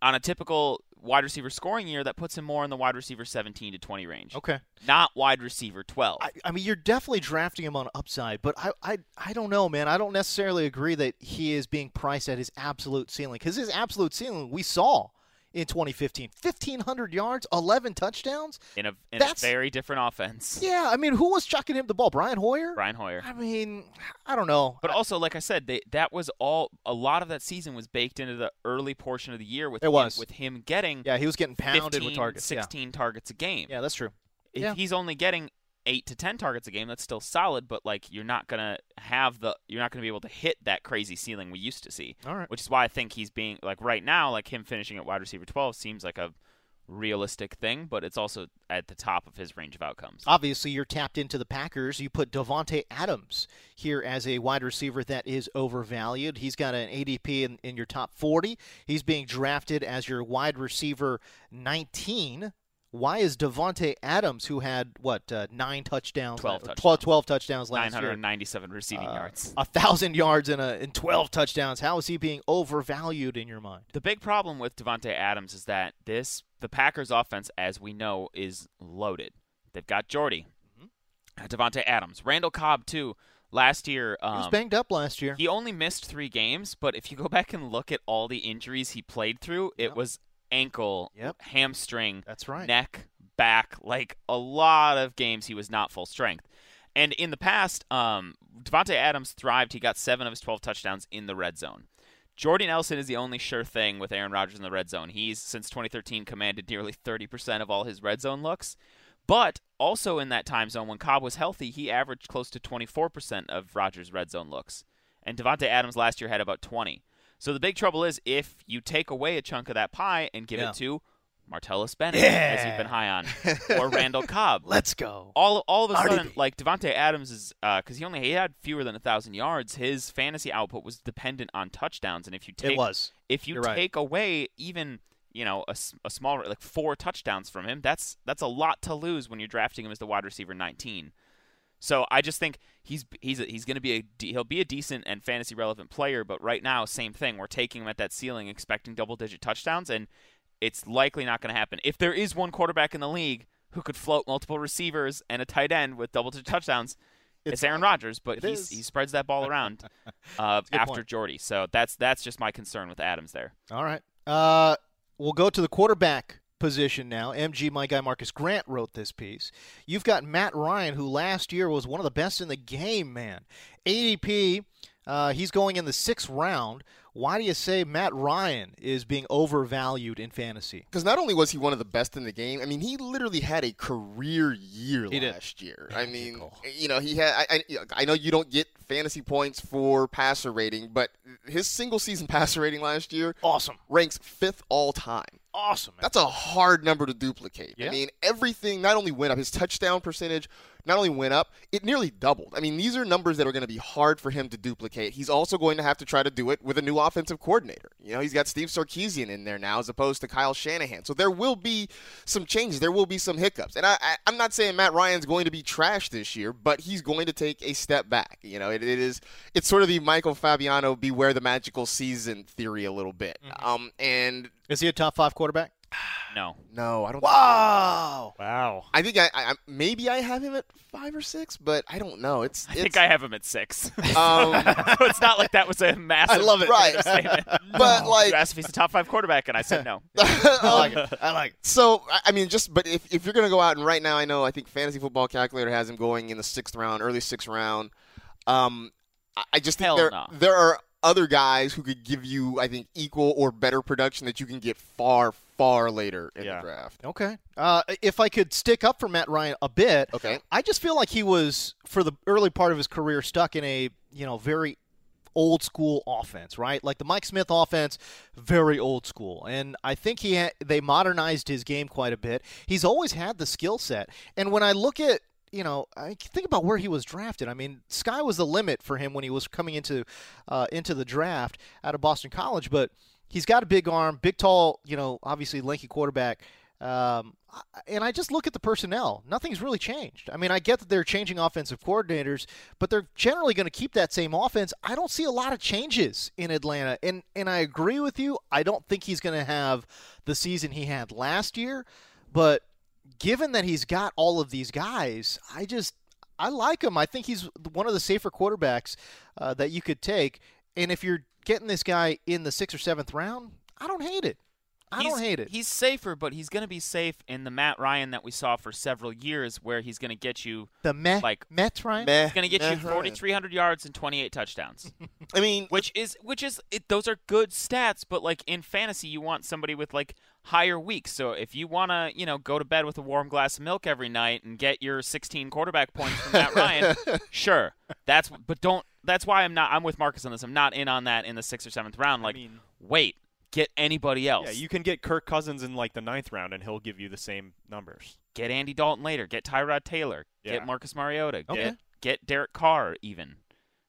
On a typical wide receiver scoring year that puts him more in the wide receiver 17 to 20 range. Okay. Not wide receiver 12. I, I mean, you're definitely drafting him on upside, but I, I, I don't know, man. I don't necessarily agree that he is being priced at his absolute ceiling because his absolute ceiling we saw in 2015, 1,500 yards, 11 touchdowns. in a in a That's- very different offense. Yeah, I mean, who was chucking him the ball? Brian Hoyer. Brian Hoyer. I mean, I don't know. But also, like I said, they, that was all. A lot of that season was baked into the early portion of the year with It him, was. with him getting Yeah, he was getting pounded 15, with targets. Yeah. 16 targets a game. Yeah, that's true. If Yeah. he's only getting eight to ten targets a game, that's still solid. But like, you're not gonna have the, you're not gonna be able to hit that crazy ceiling we used to see. All right. Which is why I think he's being like right now, like him finishing at wide receiver 12 seems like a realistic thing, but it's also at the top of his range of outcomes. Obviously, you're tapped into the Packers. You put Davante Adams here as a wide receiver that is overvalued. He's got an ADP in, in your top 40. He's being drafted as your wide receiver 19. Why is Davante Adams, who had what uh, nine touchdowns, 12 uh, touchdowns. 12, 12 touchdowns last year, 997 receiving uh, yards. a thousand yards and, a, and 12 touchdowns? How is he being overvalued in your mind? The big problem with Davante Adams is that this the Packers offense, as we know, is loaded. They've got Jordy, Mm-hmm. Davante Adams, Randall Cobb too. Last year, um, He was banged up last year. He only missed three games, but if you go back and look at all the injuries he played through, it was ankle, Yep. hamstring, That's right. neck, back, like a lot of games he was not full strength. And in the past, um, Davante Adams thrived. He got seven of his 12 touchdowns in the red zone. Jordy Nelson is the only sure thing with Aaron Rodgers in the red zone. He's since 2013 commanded nearly 30% of all his red zone looks. But also in that time zone, when Cobb was healthy, he averaged close to 24% of Rodgers' red zone looks. And Davante Adams last year had about 20. So the big trouble is if you take away a chunk of that pie and give Yeah. it to Martellus Bennett, as you've been high on, or Randall Cobb. Let's go. All all of a Marty sudden, like Davante Adams is uh, because he only he had fewer than a thousand yards. His fantasy output was dependent on touchdowns, and if you take it was. if you You're right. take away even you know a, a small like four touchdowns from him. That's that's a lot to lose when you're drafting him as the wide receiver 19. So I just think he's he's a, he's going to be a he'll be a decent and fantasy relevant player, but right now same thing. We're taking him at that ceiling, expecting double digit touchdowns, and it's likely not going to happen. If there is one quarterback in the league who could float multiple receivers and a tight end with double digit touchdowns, it's, Aaron Rodgers. But he spreads that ball around uh, after point. Jordy. So that's that's just my concern with Adams there. All right. Uh, we'll go to the quarterback position now. MG, my guy Marcus Grant wrote this piece. You've got Matt Ryan, who last year was one of the best in the game, man. ADP, uh, he's going in the sixth round. Why do you say Matt Ryan is being overvalued in fantasy? Because not only was he one of the best in the game, I mean, he literally had a career year He did. last year. I mean, you know, he had. I, I, I know you don't get fantasy points for passer rating, but his single season passer rating last year Awesome. ranks fifth all time. Awesome. Man. That's a hard number to duplicate. Yeah. I mean, everything not only went up, his touchdown percentage not only went up, it nearly doubled. I mean, these are numbers that are going to be hard for him to duplicate. He's also going to have to try to do it with a new offensive coordinator. You know, he's got Steve Sarkisian in there now as opposed to Kyle Shanahan. So there will be some changes. There will be some hiccups. And I, I, I'm not saying Matt Ryan's going to be trash this year, but he's going to take a step back. You know, it, it is it's sort of the Michael Fabiano beware the magical season theory a little bit. Um, and Is he a top five quarterback? No, no, I don't. Wow. Wow. I think I, I maybe I have him at five or six, but I don't know. It's I it's, think I have him at six. Um, it's not like that was a massive. I love it. Right. statement. But, like- you asked if he's a top five quarterback, and I said no. I like it. I like it. So I- I mean, just but if, if you're gonna go out and right now, I know I think Fantasy Football Calculator has him going in the sixth round, early sixth round. Um, I- I just think Hell there no. there are other guys who could give you, I think, equal or better production that you can get far far later in Yeah. the draft. Okay. Uh, if I could stick up for Matt Ryan a bit, Okay. I just feel like he was for the early part of his career stuck in a you know very old school offense, right? Like the Mike Smith offense, very old school. And I think he ha- they modernized his game quite a bit. He's always had the skill set. And when I look at you know, I think about where he was drafted. I mean, sky was the limit for him when he was coming into uh, into the draft out of Boston College. But he's got a big arm, big, tall, you know, obviously lanky quarterback. Um, and I just look at the personnel. Nothing's really changed. I mean, I get that they're changing offensive coordinators, but they're generally going to keep that same offense. I don't see a lot of changes in Atlanta, and and I agree with you. I don't think he's going to have the season he had last year, but given that he's got all of these guys, I just I like him. I think he's one of the safer quarterbacks uh, that you could take. And if you're getting this guy in the sixth or seventh round, I don't hate it. I don't hate it. He's safer, but he's going to be safe in the Matt Ryan that we saw for several years, where he's going to get you The meh, like Met Ryan. Meh, he's going to get meh, you 4,300 yards and 28 touchdowns, I mean, which is which is it, those are good stats. But like in fantasy, you want somebody with like higher weeks. So if you want to, you know, go to bed with a warm glass of milk every night and get your 16 quarterback points from Matt Ryan, sure, that's but don't. That's why I'm not. I'm with Marcus on this. I'm not in on that in the sixth or seventh round. Like, mean- wait, get anybody else. Yeah, you can get Kirk Cousins in like the ninth round, and he'll give you the same numbers. get Andy Dalton later. Get Tyrod Taylor. Yeah. Get Marcus Mariota. Okay. Get get Derek Carr even.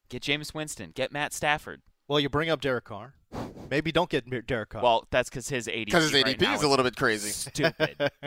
Get Jameis Winston. Get Matt Stafford. Well, you bring up Derek Carr. Maybe don't get Derek Carr. Well, that's because his ADP because his right ADP now is a little bit crazy. stupid.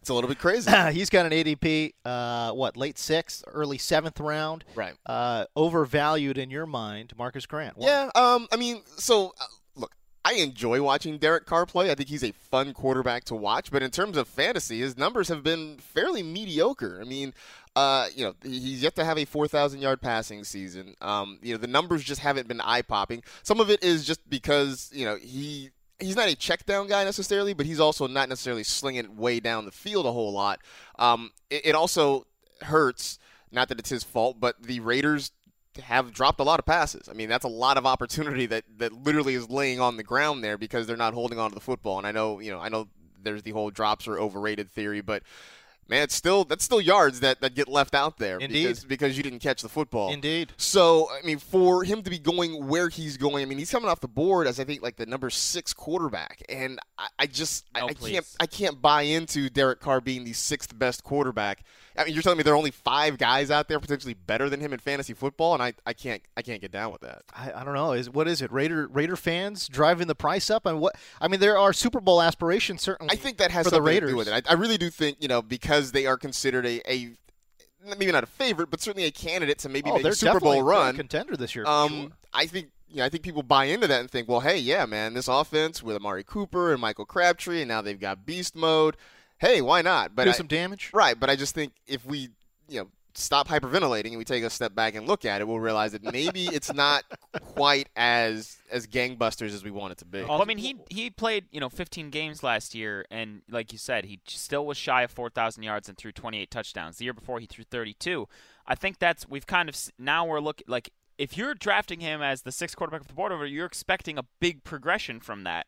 It's a little bit crazy. he's got an ADP, uh, what, late sixth, early seventh round. right. Uh, overvalued in your mind, Marcus Grant. Why? Yeah, um, I mean, so uh, look, I enjoy watching Derek Carr play. I think he's a fun quarterback to watch. But in terms of fantasy, his numbers have been fairly mediocre. I mean, uh, you know, he's yet to have a 4,000 yard passing season. Um, you know, the numbers just haven't been eye popping. Some of it is just because you know he. He's not a check down guy necessarily, but he's also not necessarily slinging way down the field a whole lot. Um, it, it also hurts, not that it's his fault, but the Raiders have dropped a lot of passes. I mean, that's a lot of opportunity that, that literally is laying on the ground there because they're not holding on to the football. And I know, you know, I know there's the whole drops are overrated theory, but man, it's still that's still yards that, that get left out there Indeed. because because you didn't catch the football. Indeed. So I mean, for him to be going where he's going, I mean, he's coming off the board as I think like the number six quarterback, and I, I just I, No, I can't. I can't buy into Derek Carr being the sixth best quarterback. I mean, you're telling me there are only five guys out there potentially better than him in fantasy football, and I, I can't I can't get down with that. I, I don't know. Is what is it? Raider Raider fans driving the price up, and what? I mean, there are Super Bowl aspirations certainly. I think that has for the Raiders. to do with it. I, I really do think you know because they are considered a, a maybe not a favorite, but certainly a candidate to maybe oh, make a Super Bowl a run. contender this year. Um, sure. I think you know, I think people buy into that and think, well, hey, yeah, man, this offense with Amari Cooper and Michael Crabtree, and now they've got beast mode. Hey, why not? But do I- some damage. right. But I just think if we you know stop hyperventilating and we take a step back and look at it, we'll realize that maybe it's not quite as as gangbusters as we want it to be. Well, I mean, he he played you know 15 games last year, and like you said, he still was shy of 4,000 yards and threw 28 touchdowns. The year before, he threw 32. I think that's we've kind of now we're looking like if you're drafting him as the sixth quarterback of the board over, you're expecting a big progression from that.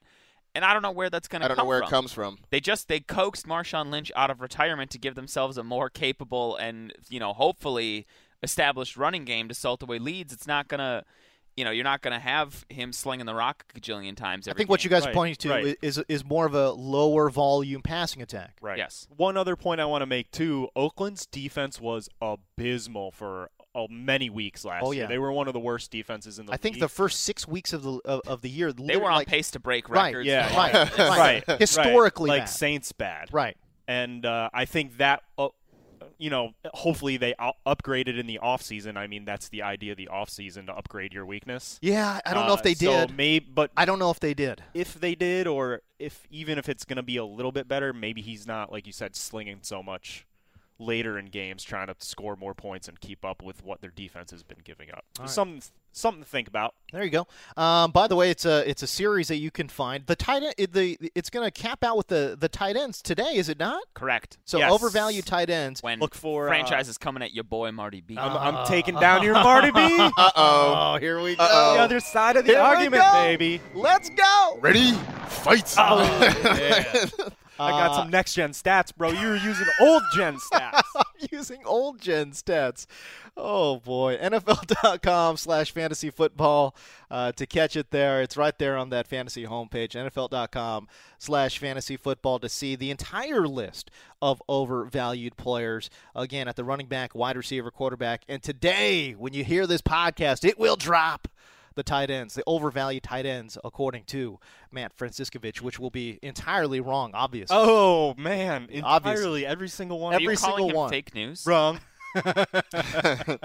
And I don't know where that's going to come. From. I don't know where from. it comes from. They just they coaxed Marshawn Lynch out of retirement to give themselves a more capable and you know hopefully established running game to salt away leads. It's not gonna, you know, you're not gonna have him slinging the rock a gajillion times. I Every think what game. you guys are pointing to right. is is more of a lower volume passing attack. Right. Yes. One other point I want to make too: Oakland's defense was abysmal for uh, many weeks last Oh, year. yeah. They were one of the worst defenses in the I think the first six weeks of the of, of the year They were on like, pace to break Right, records. yeah, right, offense. right. right, Historically right. like bad. Saints bad, right. and uh, I think that. Uh, you know, hopefully they upgraded in the offseason. I mean, that's the idea of the offseason to upgrade your weakness. Yeah, I don't know if Uh, they so did. maybe, but I don't know if they did. if they did, or if even if it's going to be a little bit better, maybe he's not like you said slinging so much later in games, trying to score more points and keep up with what their defense has been giving up. All right. Something something to think about. There you go. Um, by the way, it's a it's a series that you can find. The tight end, the it's going to cap out with the the tight ends today, is it not? Correct. So Yes. overvalued tight ends. When Look for, uh, franchises coming at your boy Marty B. I'm, I'm taking down your Marty B. Uh oh. Oh, here we go. Uh-oh. the other side of the Here argument, baby. Let's go. Ready? Fight! I got some next gen stats, bro. You were using old gen stats. I'm using old gen stats. Oh boy, NFL.com slash fantasy football uh, to catch it there. It's right there on that fantasy homepage. NFL.com slash fantasy football to see the entire list of overvalued players. Again, at the running back, wide receiver, quarterback, and today, when you hear this podcast, it will drop. The tight ends, the overvalued tight ends, according to Matt Franciscovich, which will be entirely wrong, obviously. Oh man, Obviously. entirely every single one. Are you every single him one. Fake news. wrong. uh,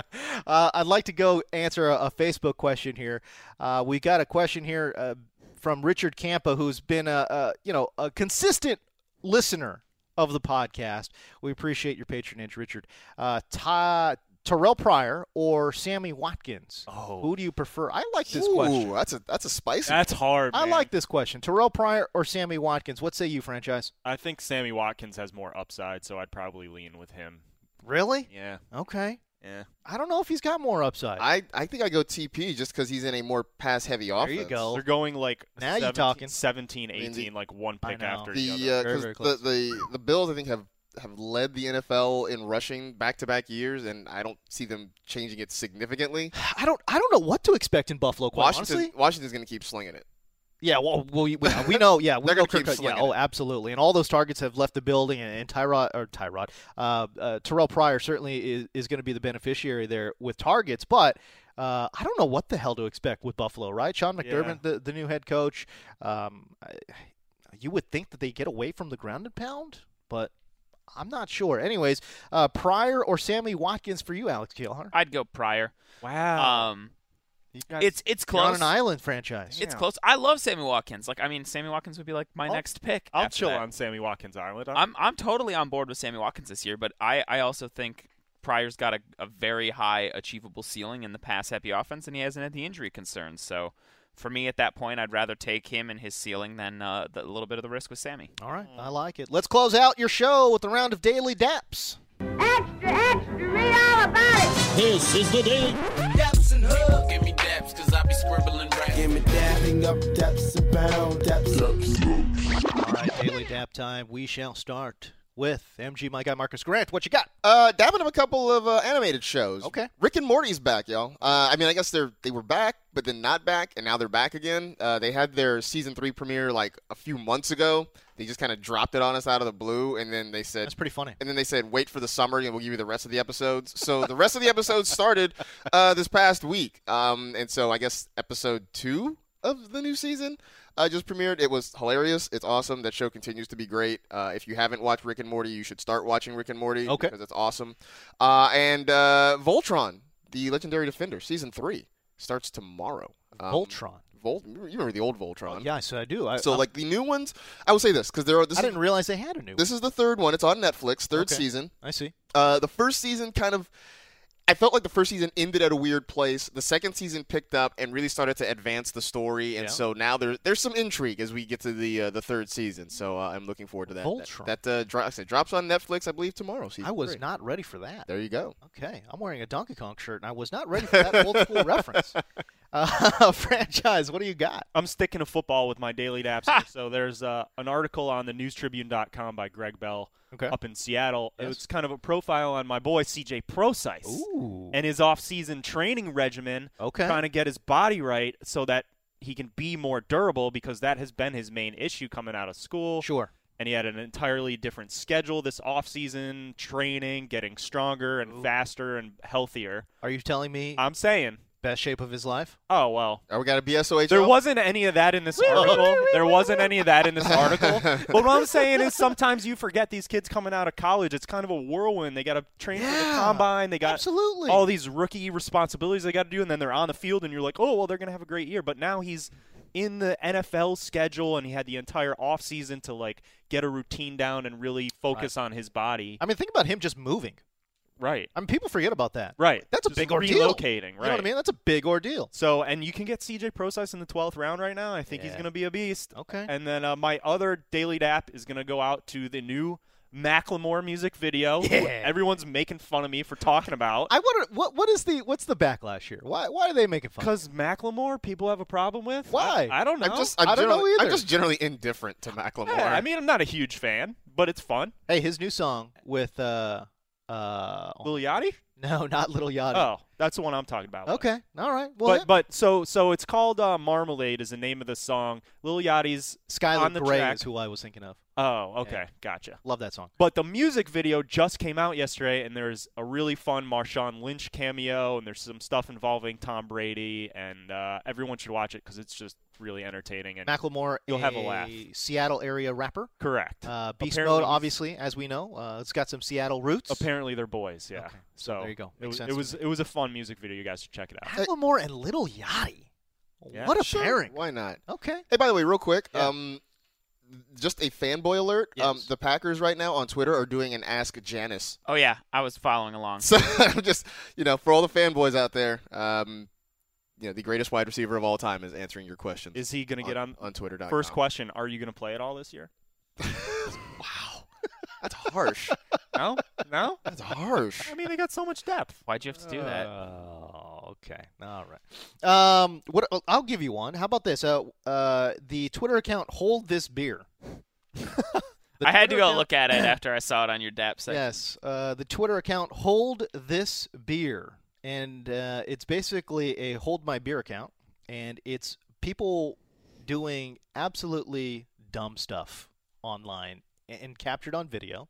I'd like to go answer a, a Facebook question here. Uh, we got a question here uh, from Richard Campa, who's been a, a you know a consistent listener of the podcast. We appreciate your patronage, Richard. Uh, Ty, Terrell Pryor or Sammy Watkins? Oh. Who do you prefer? I like this question. Ooh, question. that's a that's a spicy. That's hard. I man. like this question. Terrell Pryor or Sammy Watkins? What say you, franchise? I think Sammy Watkins has more upside, so I'd probably lean with him. Really? Yeah, Okay. yeah. I don't know if he's got more upside. I, I think I go TP just because he's in a more pass heavy offense. There offense. you go. They're going like Now you're 17, talking. 17, I mean, 18, the- like one pick after The the other. uh, Very, 'cause very the, the the Bills I think have have led the NFL in rushing back to back years, and I don't see them changing it significantly. I don't. I don't know what to expect in Buffalo. Quite Washington honestly. Washington's going to keep slinging it. Yeah, well, we, we, we know. Yeah, we They're know gonna keep Kirk. Yeah, oh, absolutely. And all those targets have left the building, and, and Tyrod or Tyrod, uh, uh, Terrell Pryor certainly is, is going to be the beneficiary there with targets. But uh, I don't know what the hell to expect with Buffalo, right? Sean McDermott, the, the new head coach. Um, I, you would think that they get away from the ground and pound, but I'm not sure. Anyways, uh, Pryor or Sammy Watkins for you, Alex Gelhar? I'd go Pryor. Wow. Um, guys- it's it's You're on an island franchise. It's Yeah. close. I love Sammy Watkins. Like I mean, Sammy Watkins would be like my I'll- next pick. I'll chill that. on Sammy Watkins Island. I'm, I'm I'm totally on board with Sammy Watkins this year, but I, I also think Pryor's got a, a very high achievable ceiling in the pass happy offense, and he hasn't had the injury concerns. So for me, at that point, I'd rather take him and his ceiling than uh, the, a little bit of the risk with Sammy. All right, I like it. Let's close out your show with a round of daily daps. Extra, extra, read all about it. This is the day. Daps and hub. Give me daps, cause I be scribbling rap. Give me dapping up, daps abound, daps. Up. All right, daily dap time. We shall start with MG, my guy Marcus Grant. What you got? Uh, dabbing up a couple of uh, animated shows. Okay. Rick and Morty's back, y'all. Uh, I mean, I guess they're they were back, but then not back, and now they're back again. Uh, they had their season three premiere like a few months ago. They just kind of dropped it on us out of the blue, and then they said That's pretty funny. And then they said, "Wait for the summer, and we'll give you the rest of the episodes." So the rest of the episodes started uh, this past week, um, and so I guess episode two of the new season uh, just premiered. It was hilarious. It's awesome. That show continues to be great. Uh, if you haven't watched Rick and Morty, you should start watching Rick and Morty Okay. because it's awesome. Uh, and uh, Voltron, the Legendary Defender, season three starts tomorrow. Um, Voltron. Volt. You remember the old Voltron? Yeah, so I do. I, So I'm- like the new ones, I will say this because there are. This I is, didn't realize they had a new. This is the third one. It's on Netflix, third Okay. season. I see. Uh, the first season kind of. I felt like the first season ended at a weird place. The second season picked up and really started to advance the story, and Yeah. so now there, there's some intrigue as we get to the uh, the third season. So uh, I'm looking forward to that. Voltron. That, that uh, dro- I said, drops on Netflix, I believe tomorrow. Season I was three. not ready for that. There you go. Okay, I'm wearing a Donkey Kong shirt, and I was not ready for that old school reference. Uh, franchise, what do you got? I'm sticking to football with my daily daps. so there's uh, an article on the newstribune.com by Greg Bell Okay. up in Seattle. Yes. It's kind of a profile on my boy CJ Procise Ooh. and his off-season training regimen, Okay. trying to get his body right so that he can be more durable because that has been his main issue coming out of school. Sure. And he had an entirely different schedule this off-season, training, getting stronger and faster and healthier. Are you telling me I'm saying, best shape of his life? oh well, Are we got a BSOH? there wasn't any of that in this article. there wasn't any of that in this article. But what I'm saying is sometimes you forget these kids coming out of college. It's kind of a whirlwind. They got to train for the combine. They got absolutely. all these rookie responsibilities they got to do, and then they're on the field, and you're like, oh, well, they're going to have a great year. But now he's in the NFL schedule, and he had the entire offseason to like get a routine down and really focus on his body. I mean, think about him just moving. Right. I mean, people forget about that. Right. That's a Just big ordeal. Relocating. Right. You know what I mean? That's a big ordeal. So, and you can get CJ Procise in the 12th round right now. I think he's going to be a beast. Okay. And then uh, my other daily dap is going to go out to the new Macklemore music video. Yeah. Everyone's making fun of me for talking about. I wonder what what is the what's the backlash here? Why why are they making fun? Because Macklemore, people have a problem with. Why? I, I don't know. I'm just, I'm I don't know generally, I'm just generally indifferent to Macklemore. Yeah, I mean, I'm not a huge fan, but it's fun. hey, his new song with uh uh Lil Yachty? no, not Little Yachty. Oh, that's the one I'm talking about. Okay. All right. Well, But but so so it's called uh, Marmalade is the name of the song. Lil Yachty's Skylar on the Grey track. is who I was thinking of. Oh, okay, Yeah. gotcha. Love that song. But the music video just came out yesterday, and there's a really fun Marshawn Lynch cameo, and there's some stuff involving Tom Brady, and uh, everyone should watch it because it's just really entertaining. And Macklemore, You'll have a laugh. Seattle area rapper. correct. Uh, Beast Apparently Mode, obviously, as we know, uh, it's got some Seattle roots. Apparently they're boys, yeah. Okay. So there you go. It Makes was sense it was it was a fun music video. You guys should check it out. Macklemore and Little Yachty. Yeah. What a Sure, pairing. Why not? Okay. Hey, by the way, real quick, Yeah. um, just a fanboy alert. Um, the Packers right now on Twitter are doing an Ask Janis. Oh yeah, I was following along. So I'm just, you know, for all the fanboys out there, um, you know, the greatest wide receiver of all time is answering your questions. Is he going to get on? on Twitter? First question: Are you going to play at all this year? Wow, that's harsh. No, no. That's harsh. I mean, they got so much depth. Why'd you have to do that? Oh, okay. All right. Um, what? I'll give you one. How about this? Uh, uh, the Twitter account "Hold This Beer." I had to go account- look at it after I saw it on your DAP section. Yes, uh, the Twitter account "Hold This Beer," and uh, it's basically a "Hold My Beer" account, and it's people doing absolutely dumb stuff online and, and captured on video,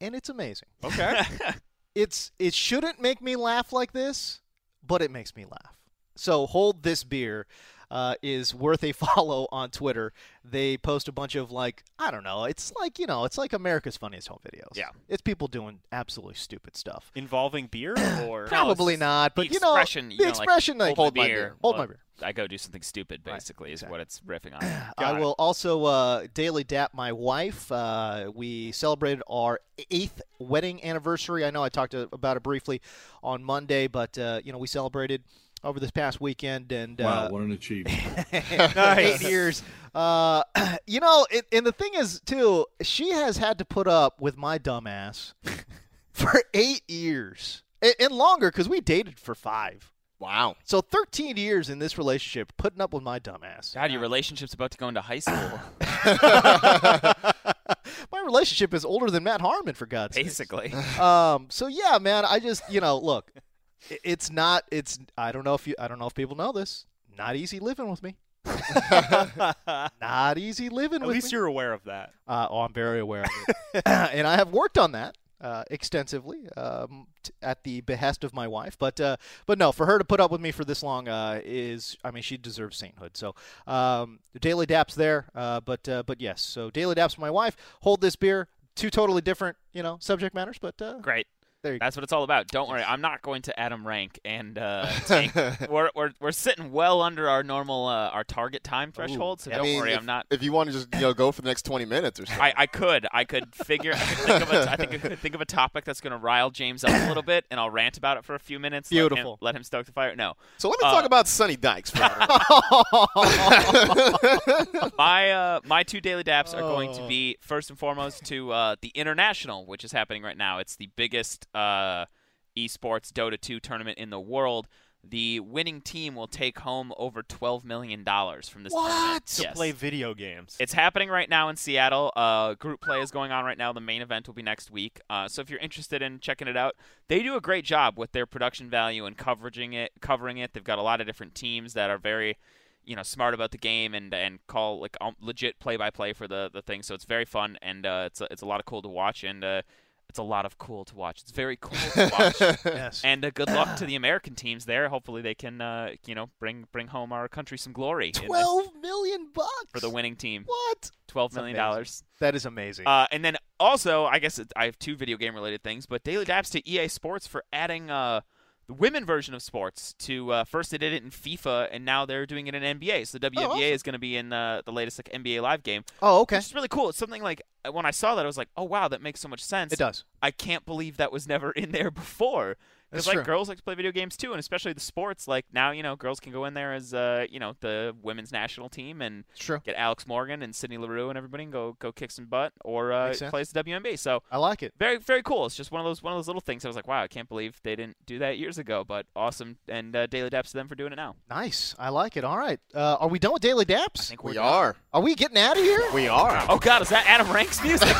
and it's amazing. Okay. It's it shouldn't make me laugh like this, but it makes me laugh. So hold this beer uh, is worth a follow on Twitter. They post a bunch of like I don't know. It's like you know, it's like America's Funniest Home Videos. Yeah. it's people doing absolutely stupid stuff. Involving beer or Probably it's not, but you know, expression, the you know, like, expression like, hold, my beer. hold my beer. I go do something stupid, basically, is what it's riffing on. I it. will also uh, daily dap my wife. Uh, we celebrated our eighth wedding anniversary. I know I talked about it briefly on Monday, but uh, you know we celebrated over this past weekend and uh, what an achievement. eight years. Uh, you know, it, and the thing is too, she has had to put up with my dumbass for eight years and, and longer because we dated for five. Wow. So 13 years in this relationship, putting up with my dumbass. God, your relationship's about to go into high school. My relationship is older than Matt Harmon, for God's sake. Basically. Um. So yeah, man. I just you know look, i- it's not. It's I don't know if you. I don't know if people know this. Not easy living with me. not easy living with me. At with least me. you're aware of that. Uh, oh, I'm very aware of it, and I have worked on that uh, extensively um, t- at the behest of my wife. But uh, but no, for her to put up with me for this long uh, is, I mean, she deserves sainthood. So um, daily daps there, uh, but uh, but yes, so daily daps with my wife. Hold this beer. Two totally different, you know, subject matters, but uh, Great. That's what it's all about. Don't worry, I'm not going to Adam rank and uh, tank. we're, we're we're sitting well under our normal uh, our target time threshold, so I don't mean, worry, if, I'm not. If you want to just you know go for the next 20 minutes or something. I, I could I could figure I could think of a, I think I could think of a topic that's going to rile James up a little bit, and I'll rant about it for a few minutes. let him- Beautiful. Let him, stoke the fire. No. so let me Uh, talk about Sonny Dykes for my uh, my two daily daps are going Oh. to be first and foremost to uh, the international, which is happening right now. It's the biggest uh, esports Dota 2 tournament in the world. The winning team will take home over twelve million dollars from this tournament. To Yes. play video games. It's happening right now in Seattle. Uh, group play is going on right now. The main event will be next week. Uh, so if you're interested in checking it out, they do a great job with their production value and covering it. Covering it, they've got a lot of different teams that are very, you know, smart about the game and and call like um, legit play by play for the the thing. So it's very fun and uh, it's a, it's a lot of cool to watch and. It's a lot of cool to watch. It's very cool to watch. yes. And uh, good luck to the American teams there. Hopefully they can, uh, you know, bring bring home our country some glory. in this- Twelve million bucks for the winning team. What? Twelve That's million amazing. dollars. That is amazing. Uh, and then also, I guess it, I have two video game related things, but daily daps to EA Sports for adding uh, the women version of sports to uh, first they did it in FIFA and now they're doing it in NBA. So the WNBA awesome. is going to be in uh, the latest like NBA Live game. oh, okay. Which is really cool. It's something like uh, when I saw that, I was like, "Oh wow, that makes so much sense." It does. I can't believe that was never in there before. That's Because like true. girls like to play video games too, and especially the sports. Like now, you know, girls can go in there as uh, you know, the women's national team and true. get Alex Morgan and Sydney Leroux and everybody and go go kick some butt or uh, play as the WNBA. So I like it. very very cool. It's just one of those one of those little things. I was like, wow, I can't believe they didn't do that years ago. But awesome and uh, daily daps to them for doing it now. Nice. I like it. All right. Uh, are we done with daily daps? I think we we're are. Are we getting out of here? We are. Oh God, is that Adam Ranks music?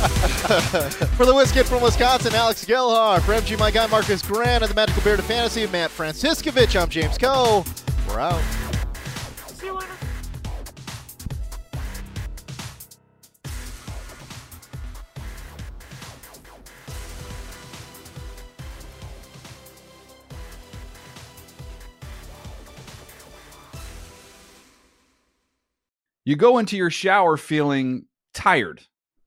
For the Whiskit from Wisconsin, Alex Gelhar. For MG, my guy Marcus Grant, and the Magical Beard of Fantasy, Matt Franciscovich. I'm James Koh. We're out. You go into your shower feeling tired,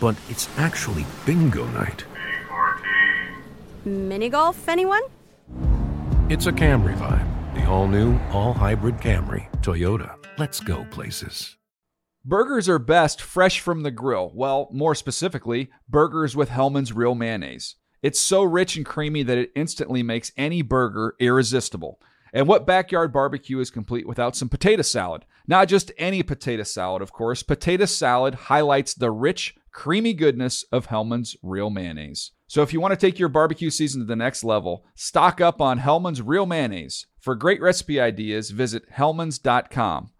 but it's actually bingo night. Mini golf, anyone? It's a Camry vibe. The all new, all hybrid Camry. Toyota. Let's go places. Burgers are best fresh from the grill. Well, more specifically, burgers with Hellmann's Real Mayonnaise. It's so rich and creamy that it instantly makes any burger irresistible. And what backyard barbecue is complete without some potato salad? Not just any potato salad, of course. Potato salad highlights the rich, creamy goodness of Hellmann's Real Mayonnaise. So if you want to take your barbecue season to the next level, stock up on Hellmann's Real Mayonnaise. For great recipe ideas, visit hellmanns.com.